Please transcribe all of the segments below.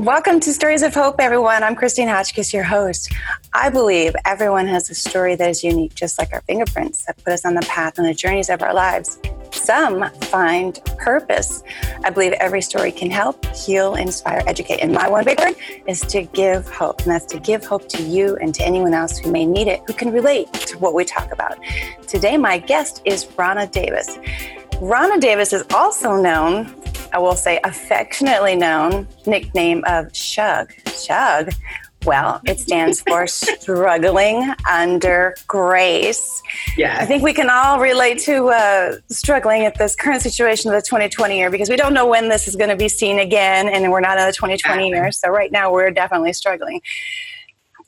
Welcome to Stories of Hope, everyone. I'm Christine Hotchkiss, your host. I believe everyone has a story that is unique, just like our fingerprints that put us on the path and the journeys of our lives. Some find purpose. I believe every story can help, heal, inspire, educate. And my one big word is to give hope. And that's to give hope to you and to anyone else who may need it, who can relate to what we talk about. Today, my guest is Rana Davis. Rana Davis is also known I will say affectionately known nickname of Shug. Shug. Well, it stands for struggling under grace. Yeah. I think we can all relate to uh, struggling at this current situation of the 2020 year because we don't know when this is going to be seen again, and we're not in the 2020 year. So right now we're definitely struggling.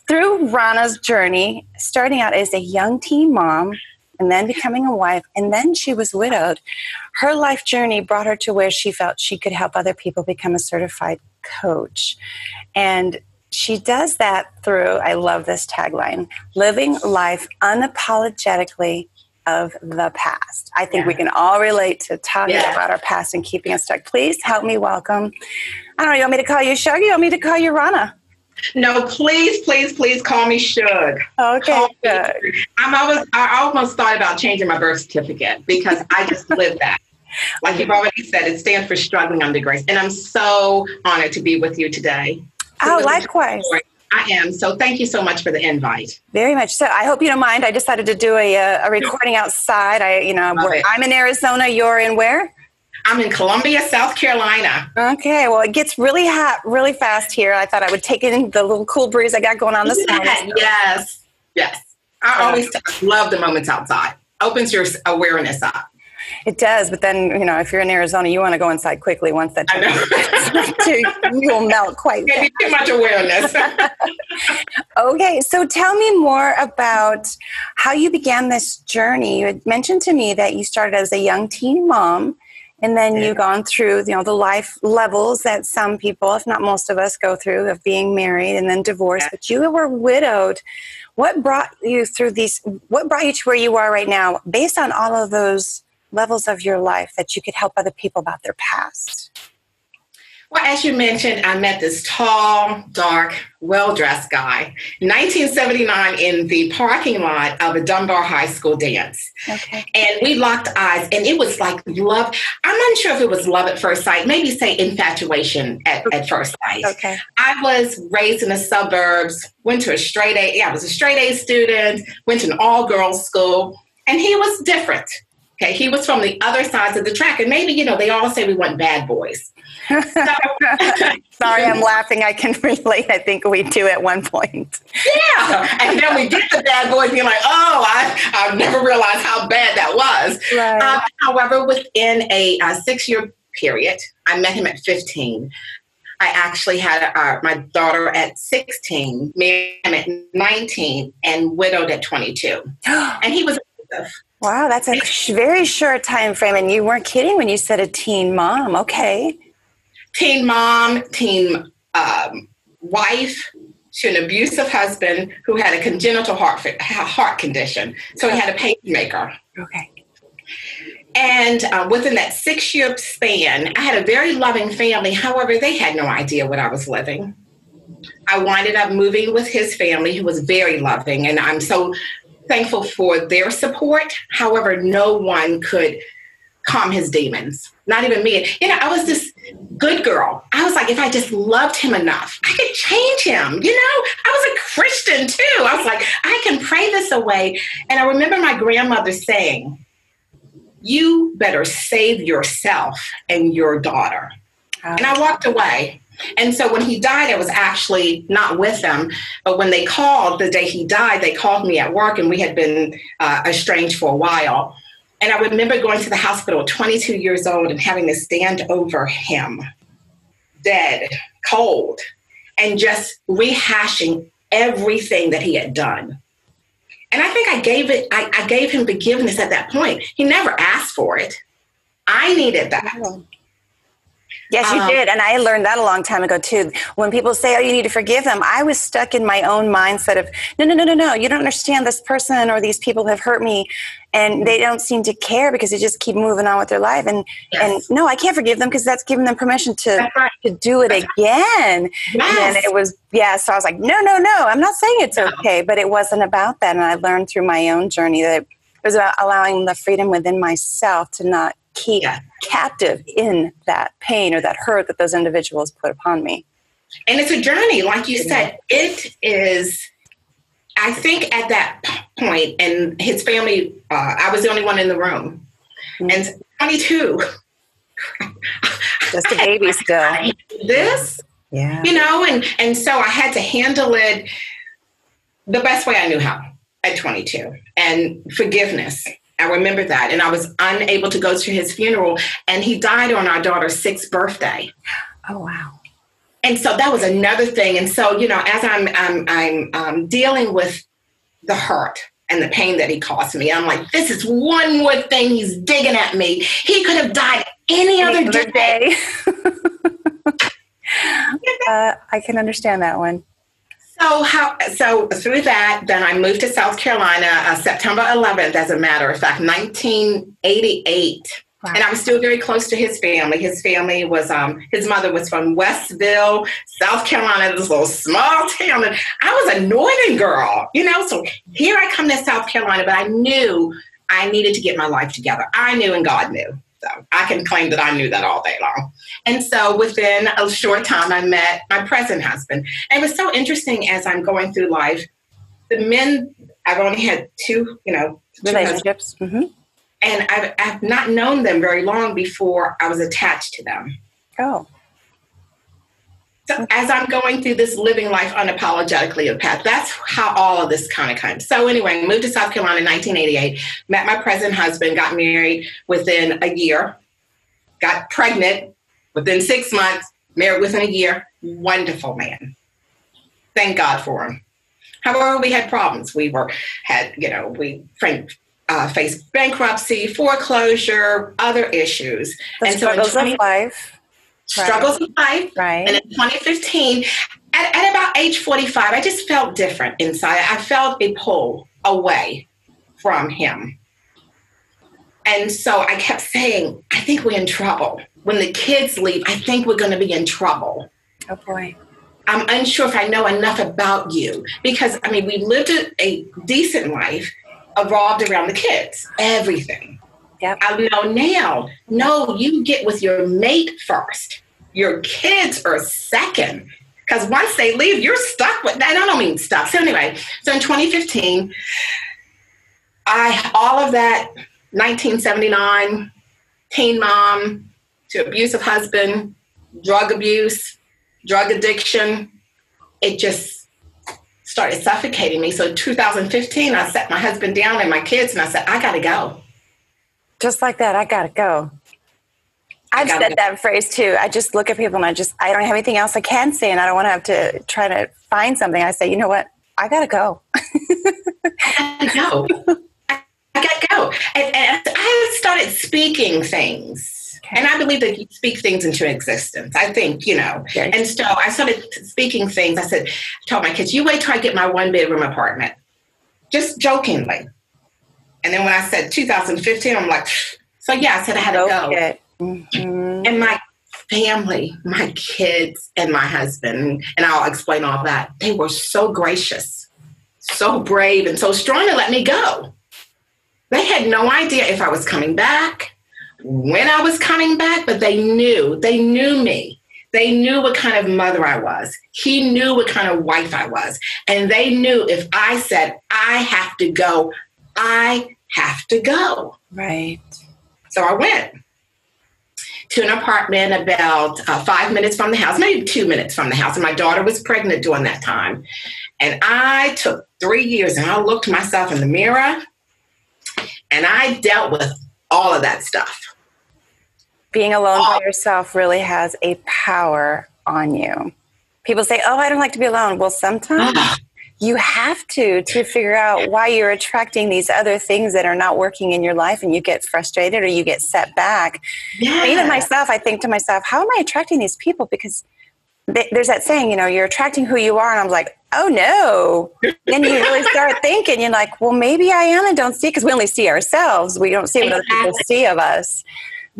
Through Rana's journey, starting out as a young teen mom, and then becoming a wife, and then she was widowed. Her life journey brought her to where she felt she could help other people become a certified coach. And she does that through, I love this tagline, living life unapologetically of the past. I think yeah. we can all relate to talking yeah. about our past and keeping us stuck. Please help me welcome. I don't know, you want me to call you Shuggy? You want me to call you Rana? No, please, please, please call me Shug. Okay. I'm always, I almost thought about changing my birth certificate because I just live that. Like you've already said, it stands for struggling under grace. And I'm so honored to be with you today. Oh, likewise. I am. So thank you so much for the invite. Very much so. I hope you don't mind. I decided to do a, uh, a recording outside. I, you know, I'm in Arizona. You're in where? I'm in Columbia, South Carolina. Okay, well, it gets really hot really fast here. I thought I would take in the little cool breeze I got going on this morning. Yes, yes. I always love the moments outside. Opens your awareness up. It does, but then you know, if you're in Arizona, you want to go inside quickly once that you'll melt quite. Maybe too much awareness. okay, so tell me more about how you began this journey. You had mentioned to me that you started as a young teen mom and then yeah. you've gone through you know the life levels that some people if not most of us go through of being married and then divorced yeah. but you were widowed what brought you through these what brought you to where you are right now based on all of those levels of your life that you could help other people about their past well, as you mentioned, I met this tall, dark, well dressed guy, 1979, in the parking lot of a Dunbar High School dance. Okay. And we locked eyes, and it was like love. I'm not sure if it was love at first sight, maybe say infatuation at, at first sight. Okay. I was raised in the suburbs, went to a straight A, yeah, I was a straight A student, went to an all girls school, and he was different. Okay, he was from the other sides of the track, and maybe you know they all say we want bad boys. So, Sorry, I'm laughing. I can relate. I think we do at one point. Yeah, and then we get the bad boys, and you're like, oh, I I never realized how bad that was. Right. Uh, however, within a, a six year period, I met him at 15. I actually had uh, my daughter at 16, married him at 19, and widowed at 22. and he was Wow, that's a very short time frame. And you weren't kidding when you said a teen mom. Okay. Teen mom, teen um, wife to an abusive husband who had a congenital heart, heart condition. So he had a pacemaker. Okay. And uh, within that six year span, I had a very loving family. However, they had no idea what I was living. I winded up moving with his family, who was very loving. And I'm so thankful for their support. However, no one could calm his demons, not even me. You know, I was this good girl. I was like, if I just loved him enough, I could change him. You know, I was a Christian too. I was like, I can pray this away. And I remember my grandmother saying, You better save yourself and your daughter. And I walked away. And so when he died, I was actually not with them. But when they called the day he died, they called me at work, and we had been uh, estranged for a while. And I remember going to the hospital, 22 years old, and having to stand over him, dead, cold, and just rehashing everything that he had done. And I think I gave it, I, I gave him forgiveness at that point. He never asked for it. I needed that. Yes, you um, did. And I learned that a long time ago, too. When people say, oh, you need to forgive them, I was stuck in my own mindset of, no, no, no, no, no, you don't understand this person or these people have hurt me. And they don't seem to care because they just keep moving on with their life. And, yes. and no, I can't forgive them because that's giving them permission to, right. to do it that's again. Yes. And it was, yeah. So I was like, no, no, no, I'm not saying it's no. okay, but it wasn't about that. And I learned through my own journey that it was about allowing the freedom within myself to not keep yeah. Captive in that pain or that hurt that those individuals put upon me. And it's a journey, like you said. It is. I think at that point, and his family, uh, I was the only one in the room, mm-hmm. and 22. Just a baby still. This, yeah, you know, and and so I had to handle it the best way I knew how at 22, and forgiveness I remember that. And I was unable to go to his funeral. And he died on our daughter's sixth birthday. Oh, wow. And so that was another thing. And so, you know, as I'm, I'm, I'm um, dealing with the hurt and the pain that he caused me, I'm like, this is one more thing he's digging at me. He could have died any, any other, other day. uh, I can understand that one. So how so through that, then I moved to South Carolina uh, September 11th, as a matter of fact, 1988. Wow. And I was still very close to his family. His family was um his mother was from Westville, South Carolina, this little small town. And I was a northern girl, you know. So here I come to South Carolina, but I knew I needed to get my life together. I knew and God knew. So I can claim that I knew that all day long. And so within a short time, I met my present husband. And it was so interesting as I'm going through life. The men, I've only had two, you know, relationships. Mm-hmm. And I've, I've not known them very long before I was attached to them. Oh. So as I'm going through this living life unapologetically of path, that's how all of this kind of comes. So anyway, moved to South Carolina in 1988, met my present husband, got married within a year, got pregnant within six months, married within a year. Wonderful man. Thank God for him. However, we had problems. We were had you know we uh, faced bankruptcy, foreclosure, other issues, the and so of life struggles in life. Right. And in 2015, at, at about age 45, I just felt different inside. I felt a pull away from him. And so I kept saying, I think we're in trouble. When the kids leave, I think we're going to be in trouble. Oh boy. I'm unsure if I know enough about you because I mean, we lived a, a decent life evolved around the kids, everything. Yep. I know now. No, you get with your mate first. Your kids are second. Because once they leave, you're stuck with that. I don't mean stuck. So anyway, so in 2015, I all of that 1979 teen mom to abusive husband, drug abuse, drug addiction, it just started suffocating me. So 2015, I set my husband down and my kids and I said, I gotta go. Just like that, I gotta go. I've said go. that phrase too. I just look at people and I just I don't have anything else I can say, and I don't want to have to try to find something. I say, you know what? I gotta go. I gotta go. I gotta go. And, and I started speaking things. And I believe that you speak things into existence. I think, you know. Okay. And so I started speaking things. I said, I told my kids, you wait till I get my one bedroom apartment. Just jokingly. And then when I said 2015, I'm like, so yeah, I said I had to go. Mm-hmm. And my family, my kids, and my husband, and I'll explain all that, they were so gracious, so brave, and so strong to let me go. They had no idea if I was coming back, when I was coming back, but they knew. They knew me. They knew what kind of mother I was. He knew what kind of wife I was. And they knew if I said, I have to go, I have to go. Right. So I went to an apartment about uh, five minutes from the house, maybe two minutes from the house. And my daughter was pregnant during that time. And I took three years and I looked myself in the mirror and I dealt with all of that stuff. Being alone all. by yourself really has a power on you. People say, Oh, I don't like to be alone. Well, sometimes you have to to figure out why you're attracting these other things that are not working in your life and you get frustrated or you get set back. Yeah. even myself i think to myself how am i attracting these people? Because there's that saying you know you're attracting who you are. And i'm like oh no. Then you really start thinking you're like well maybe i am and don't see because we only see ourselves. We don't see what other people see of us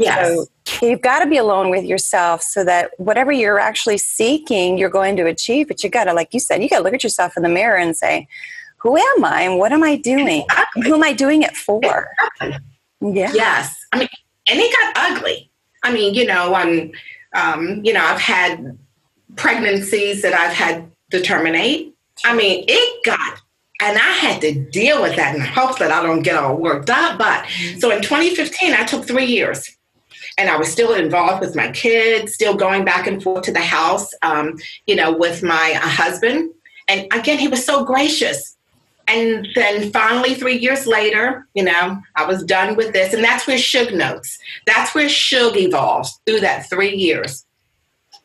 yes. so you've got to be alone with yourself so that whatever you're actually seeking you're going to achieve but you got to like you said you got to look at yourself in the mirror and say who am i and what am i doing exactly. who am i doing it for exactly. yeah yes i mean and it got ugly i mean you know i'm um, you know i've had pregnancies that i've had to terminate. I mean, it got, and I had to deal with that and hope that I don't get all worked up. But so in 2015, I took three years and I was still involved with my kids, still going back and forth to the house, um, you know, with my uh, husband. And again, he was so gracious. And then finally, three years later, you know, I was done with this. And that's where Shug notes. That's where Shug evolved through that three years.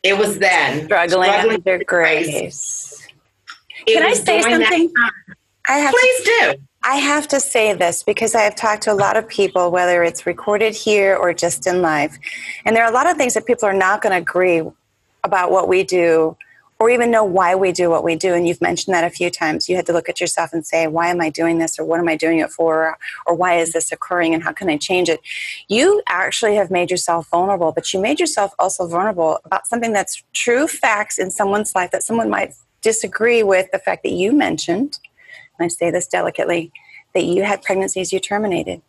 It was then. Struggling, struggling under grace. grace. Can I say something? I have Please to, do. I have to say this because I have talked to a lot of people, whether it's recorded here or just in life, And there are a lot of things that people are not going to agree about what we do or even know why we do what we do. And you've mentioned that a few times. You had to look at yourself and say, why am I doing this? Or what am I doing it for? Or why is this occurring? And how can I change it? You actually have made yourself vulnerable, but you made yourself also vulnerable about something that's true facts in someone's life that someone might disagree with the fact that you mentioned, I say this delicately, that you had pregnancies you terminated.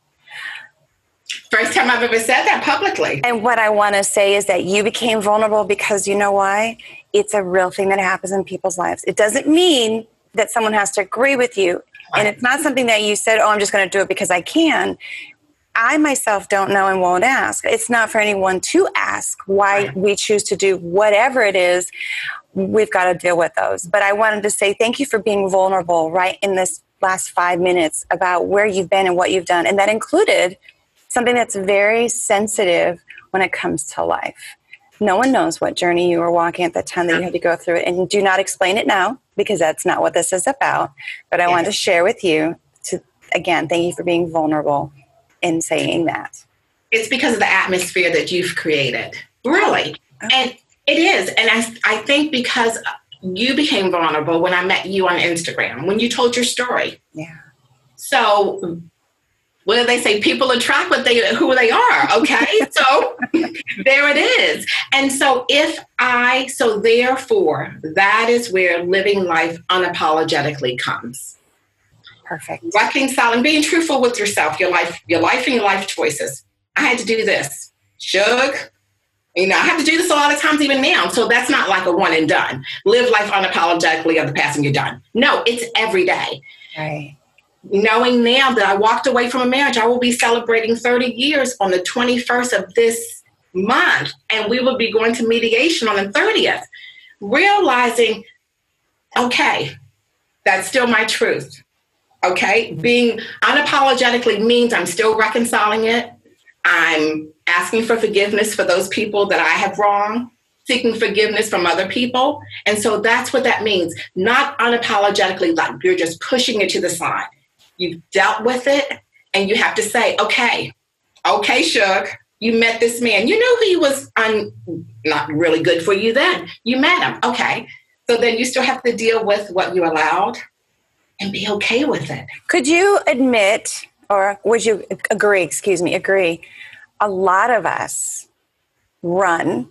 First time I've ever said that publicly. And what I want to say is that you became vulnerable because you know why? It's a real thing that happens in people's lives. It doesn't mean that someone has to agree with you. And it's not something that you said, oh, I'm just going to do it because I can. I myself don't know and won't ask. It's not for anyone to ask why we choose to do whatever it is. We've got to deal with those. But I wanted to say thank you for being vulnerable right in this last five minutes about where you've been and what you've done. And that included something that's very sensitive when it comes to life. No one knows what journey you were walking at the time that you had to go through it. And do not explain it now because that's not what this is about. But I yes. wanted to share with you to, again, thank you for being vulnerable in saying that. It's because of the atmosphere that you've created. Really. Okay. And it is. And I, I think because you became vulnerable when I met you on Instagram, when you told your story. Yeah. So what do they say? People attract what they who they are. Okay, so there it is. And so if I, so therefore, that is where living life unapologetically comes. Perfect. Reconciling, being truthful with yourself, your life, your life, and your life choices. I had to do this. Shug, you know, I have to do this a lot of times even now. So that's not like a one and done. Live life unapologetically of the past and you're done. No, it's every day. Right knowing now that I walked away from a marriage, I will be celebrating 30 years on the 21st of this month, and we will be going to mediation on the 30th. Realizing, okay, that's still my truth. Okay, being unapologetically means I'm still reconciling it. I'm asking for forgiveness for those people that I have wronged, seeking forgiveness from other people. And so that's what that means. Not unapologetically, like you're just pushing it to the side you've dealt with it, and you have to say, okay, okay, Shug, you met this man. You knew he was un- not really good for you then. You met him. Okay. So then you still have to deal with what you allowed and be okay with it. Could you admit, or would you agree, excuse me, agree, a lot of us run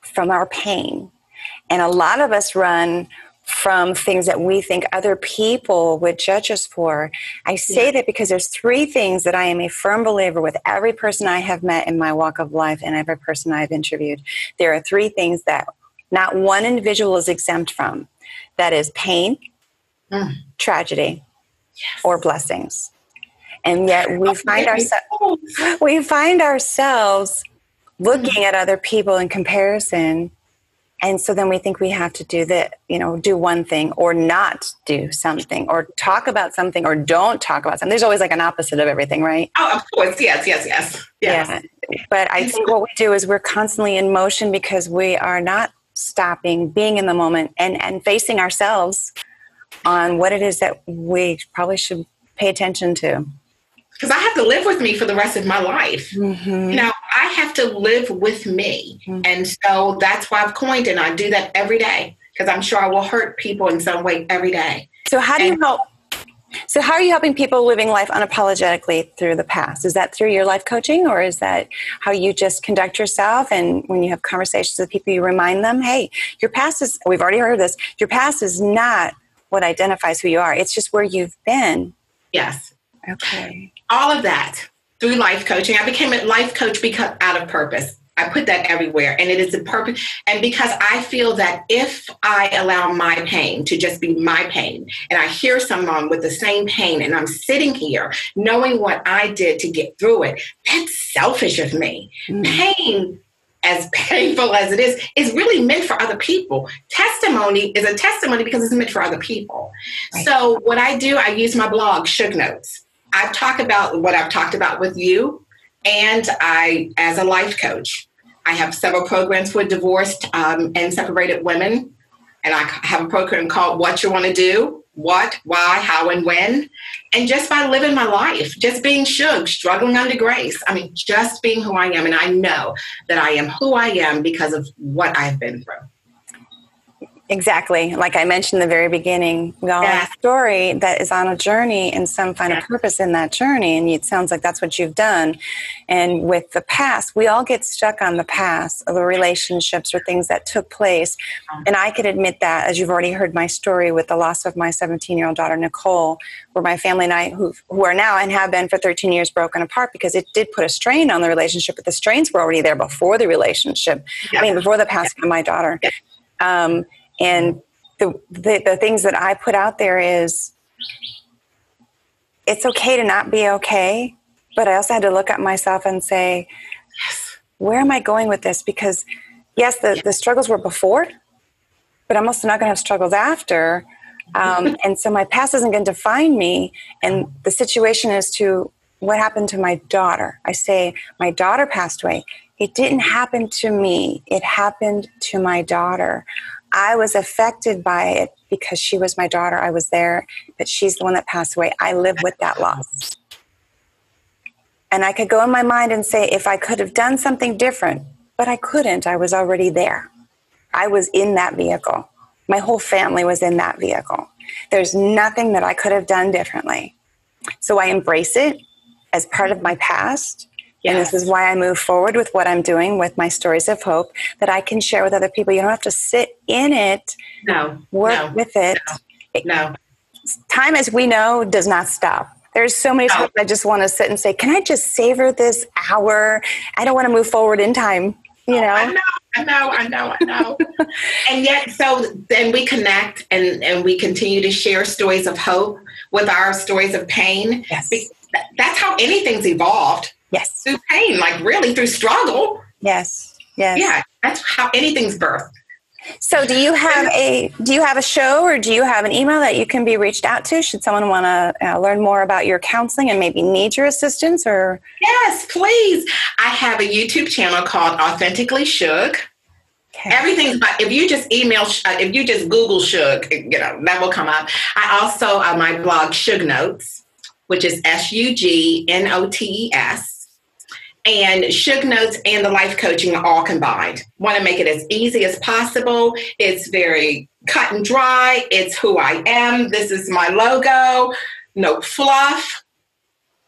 from our pain. And a lot of us run from things that we think other people would judge us for. I say yeah. that because there's three things that I am a firm believer with every person I have met in my walk of life and every person I've interviewed. There are three things that not one individual is exempt from. That is pain, mm. tragedy, yes. or blessings. And yet we find ourselves we find ourselves looking mm. at other people in comparison. And so then we think we have to do the you know do one thing or not do something or talk about something or don't talk about something. There's always like an opposite of everything right? Oh of course. Yes yes yes, yes. yeah but i think what we do is we're constantly in motion because we are not stopping being in the moment and and facing ourselves on what it is that we probably should pay attention to because I have to live with me for the rest of my life. Mm-hmm. You know, I have to live with me. Mm-hmm. And so that's why I've coined and I do that every day because I'm sure I will hurt people in some way every day. So how do and, you help so how are you helping people living life unapologetically through the past? Is that through your life coaching or is that how you just conduct yourself and when you have conversations with people you remind them, "Hey, your past is we've already heard this. Your past is not what identifies who you are. It's just where you've been." Yes. Okay all of that through life coaching. I became a life coach because out of purpose. I put that everywhere and it is a purpose. And because I feel that if I allow my pain to just be my pain and I hear someone with the same pain and I'm sitting here knowing what I did to get through it, that's selfish of me. Mm. Pain as painful as it is, is really meant for other people. Testimony is a testimony because it's meant for other people. Right. So, what I do, I use my blog, Shug Notes. I've talked about what I've talked about with you, and I, as a life coach, I have several programs for divorced um, and separated women, and I have a program called "What You Want to Do." What, why, how, and when. And just by living my life, just being shug, struggling under grace. I mean, just being who I am. And I know that I am who I am because of what I've been through. Exactly. Like I mentioned in the very beginning, we all yeah. have a story that is on a journey and some find yeah. a purpose in that journey. And it sounds like that's what you've done. And with the past, we all get stuck on the past of the relationships or things that took place. And I could admit that, as you've already heard my story with the loss of my 17 year old daughter, Nicole, where my family and I, who, who are now and have been for 13 years, broken apart because it did put a strain on the relationship, but the strains were already there before the relationship. Yeah. I mean, before the passing of my daughter. Um, and the, the, the things that I put out there is it's okay to not be okay, but I also had to look at myself and say, where am I going with this? Because yes, the, the struggles were before, but I'm also not going to have struggles after. Um, and so my past isn't going to define me. And the situation is to what happened to my daughter. I say, my daughter passed away. It didn't happen to me, it happened to my daughter. I was affected by it because she was my daughter. I was there, but she's the one that passed away. I live with that loss. And I could go in my mind and say, if I could have done something different, but I couldn't. I was already there. I was in that vehicle. My whole family was in that vehicle. There's nothing that I could have done differently. So I embrace it as part of my past Yes. And this is why I move forward with what I'm doing with my stories of hope that I can share with other people. You don't have to sit in it. No. Work no, with it. No. Time, as we know, does not stop. There's so many times I just want to sit and say, "Can I just savor this hour? I don't want to move forward in time." You oh, know. I know. I know. I know. I know. and yet, so then we connect and and we continue to share stories of hope with our stories of pain. Yes. That's how anything's evolved Yes. Through pain, like really through struggle. Yes. Yes. Yeah. That's how anything's birthed. So, do you have a do you have a show or do you have an email that you can be reached out to? Should someone want to uh, learn more about your counseling and maybe need your assistance? Or yes, please. I have a YouTube channel called Authentically Shug. Okay. Everything's about if you just email uh, if you just Google Shug, you know that will come up. I also uh, my blog Shug Notes, which is S U G N O T E S and Shug Notes and the life coaching all combined. Want to make it as easy as possible. It's very cut and dry. It's who I am. This is my logo. No fluff.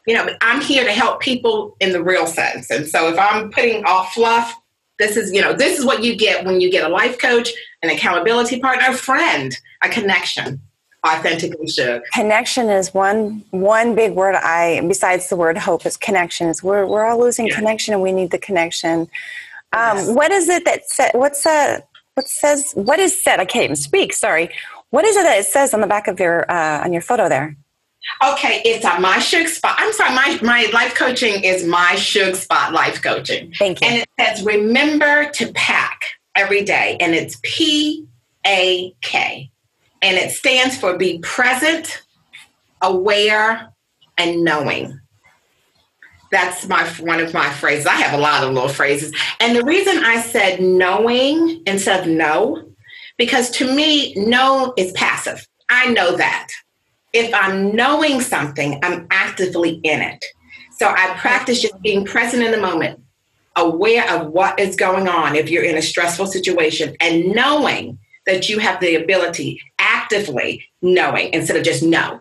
You know, I'm here to help people in the real sense. And so if I'm putting off fluff, this is, you know, this is what you get when you get a life coach, an accountability partner, a friend, a connection authentically shug. Connection is one one big word. I besides the word hope is connection. Is we're we're all losing yeah. connection and we need the connection. Um, yes. What is it that? What's that? What says? What is said? I can't even speak. Sorry. What is it that it says on the back of your uh, on your photo there? Okay, it's a my shug spot. I'm sorry, my my life coaching is my shug spot life coaching. Thank you. And it says remember to pack every day, and it's P A K and it stands for be present, aware, and knowing. That's my one of my phrases. I have a lot of little phrases. And the reason I said knowing instead of know, because to me, know is passive. I I know that. If I'm knowing something, I'm actively in it. So I practice just being present in the moment, aware of what is going on if you're in a stressful situation, and knowing that you have the ability, actively knowing instead of just know.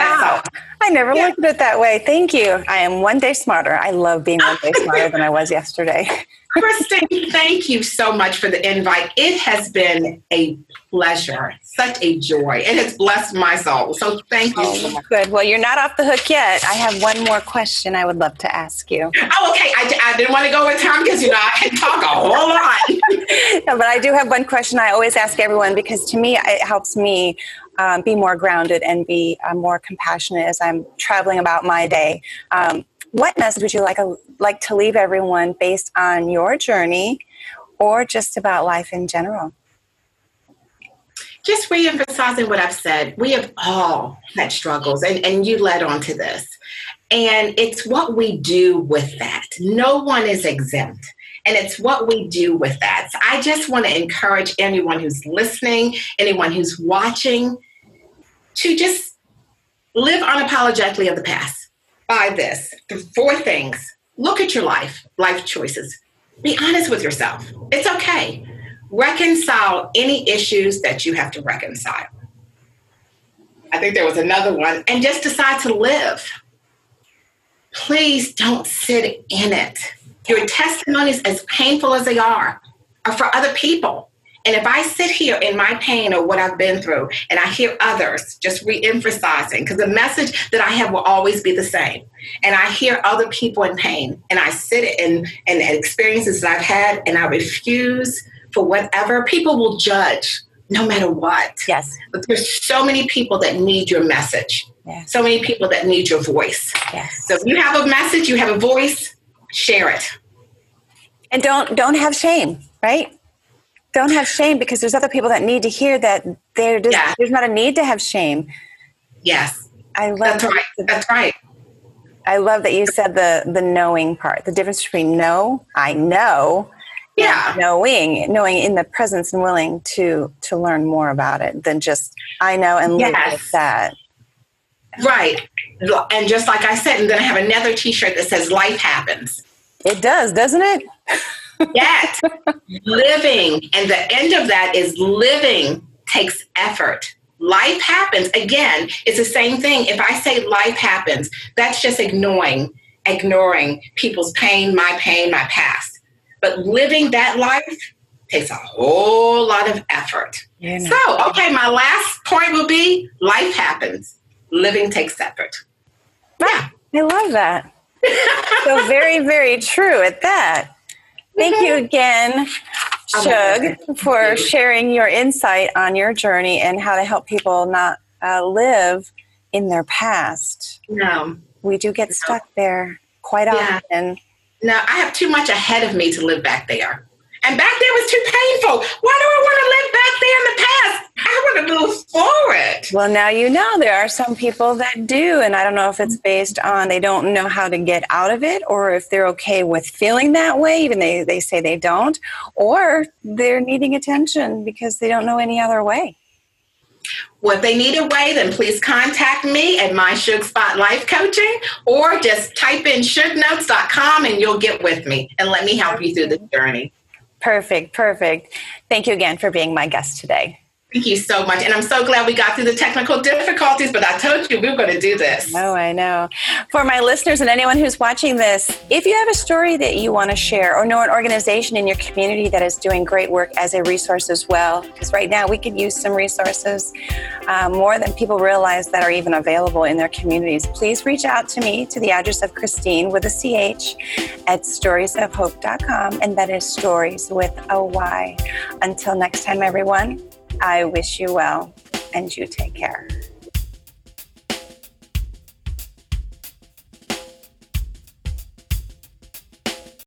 Wow. I never yeah. looked at it that way. Thank you. I am one day smarter. I love being one day smarter than I was yesterday. Kristen, thank you so much for the invite. It has been a pleasure, such a joy. It has blessed my soul. So thank you. Oh, good. Well, you're not off the hook yet. I have one more question I would love to ask you. Oh, okay. I, I didn't want to go with time because, you know, I can talk a whole lot. no, but I do have one question I always ask everyone because to me, it helps me um, be more grounded and be uh, more compassionate as I'm traveling about my day. Um, what message would you like, uh, like to leave everyone based on your journey or just about life in general? Just re-emphasizing what I've said. We have all had struggles, and, and you led on to this. And it's what we do with that. No one is exempt. And it's what we do with that. So I just want to encourage anyone who's listening, anyone who's watching, to just live unapologetically of the past by this. The four things. Look at your life, life choices. Be honest with yourself. It's okay. Reconcile any issues that you have to reconcile. I think there was another one. And just decide to live. Please don't sit in it. Your testimonies, as painful as they are, are for other people. And if I sit here in my pain or what I've been through and I hear others just re emphasizing, because the message that I have will always be the same. And I hear other people in pain and I sit in, in experiences that I've had and I refuse for whatever, people will judge no matter what. Yes. But there's so many people that need your message. Yes. So many people that need your voice. Yes. So if you have a message, you have a voice, share it. And don't don't have shame, right? Don't have shame because there's other people that need to hear that there just, yeah. there's not a need to have shame. Yes. I love That's right. That's right. I love that you said the the knowing part. The difference between know, I know, yeah, knowing, knowing in the presence and willing to to learn more about it than just I know and live yes. with that. Right. And just like I said, and then I have another T-shirt that says "Life happens." It does, doesn't it? Yet living, and the end of that is living takes effort. Life happens. Again, it's the same thing. If I say life happens, that's just ignoring, ignoring people's pain, my pain, my past. But living that life takes a whole lot of effort. So, okay, my last point will be life happens. Living takes effort. Yeah. I love that. so very, very true at that. Thank you again, Shug, for sharing your insight on your journey and how to help people not uh, live in their past. No. We do get stuck there quite yeah. often. No, I have too much ahead of me to live back there. And back there was too painful. Why do I want to live back there in the past? I want to move forward. Well, now you know there are some people that do. And I don't know if it's based on they don't know how to get out of it or if they're okay with feeling that way, even they, they say they don't, or they're needing attention because they don't know any other way. Well, if they need a way, then please contact me at my Shug Spot Life Coaching or just type in shugnotes.com and you'll get with me and let me help you through the journey. Perfect, perfect. Thank you again for being my guest today. Thank you so much. And I'm so glad we got through the technical difficulties, but I told you we were going to do this. Oh, I know. For my listeners and anyone who's watching this, if you have a story that you want to share or know an organization in your community that is doing great work as a resource as well, because right now we could use some resources uh, more than people realize that are even available in their communities, please reach out to me to the address of Christine with a CH at storiesofhope.com, and that is stories with a Y. Until next time, everyone. I wish you well and you take care.